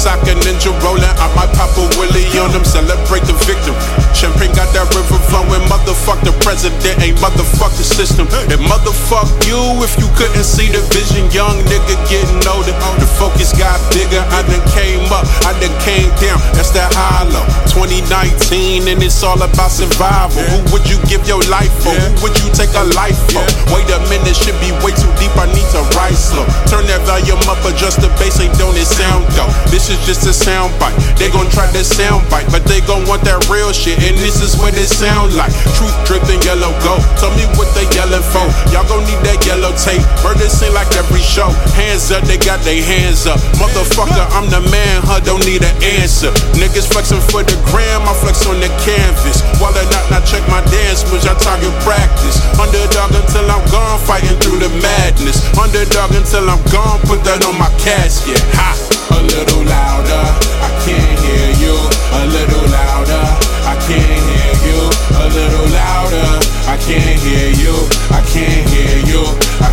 you rolling, I might pop a willy on them, celebrate the victory. Champagne got that river flowing, motherfuck the president, ain't motherfuck the system. And motherfuck you if you couldn't see the vision. Young nigga getting older, the focus got bigger. I done came up, I done came down, that's that hollow. 2019, and it's all about survival. Who would you give your life for? Who would you take a life for? Wait a minute, should be way too deep, I need to rise slow. Turn that volume up, adjust the bass, ain't don't it sound though. This is just a sound bite. They gon' try the sound bite, but they gon' want that real shit, and this is what it sound like. Truth dripping yellow gold. Tell me what they yelling for. Y'all gon' need that yellow tape. Murder scene like every show. Hands up, they got their hands up. Motherfucker, I'm the man, huh? Don't need an answer. Niggas flexing for the gram, I flex on the canvas. While I not, not check my dance moves, I target practice. Underdog until I'm gone, fighting through the madness. Underdog until I'm gone, put that on my casket. Ha! A little louder, I can't hear you.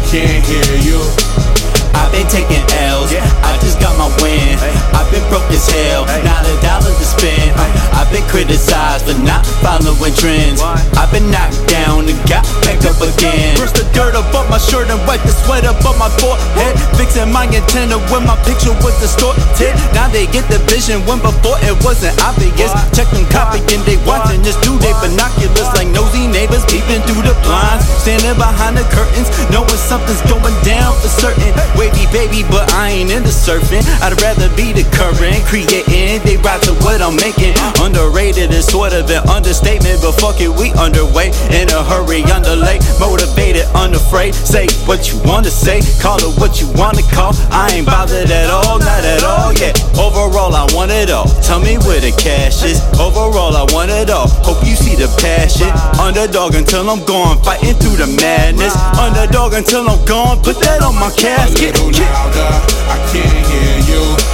Can't hear you. I've been taking L's, I just got my win. I've been broke as hell, not a dollar to spend. I've been criticized for not following trends. I've been knocked down and got back up again. My shirt and wipe the sweat up on my forehead. Fixing my antenna when my picture was distorted. Now they get the vision when before it wasn't obvious. Check them copying, they watching this through they binoculars like nosy neighbors peeping through the blinds. Standing behind the curtains, knowing something's going down for certain. Wavy baby, but I ain't into surfing. I'd rather be the current, creating. They ride what I'm making. Underrated is sort of an understatement, but fuck it, we underway. In a hurry, underlay, motivated, unafraid. Say what you wanna say, call it what you wanna call. I ain't bothered at all, not at all, yeah. Overall, I want it all. Tell me where the cash is. Overall, I want it all. Hope you see the passion. Underdog until I'm gone, fighting through the madness. Underdog until I'm gone, put that on my casket. A little louder, I can't hear you.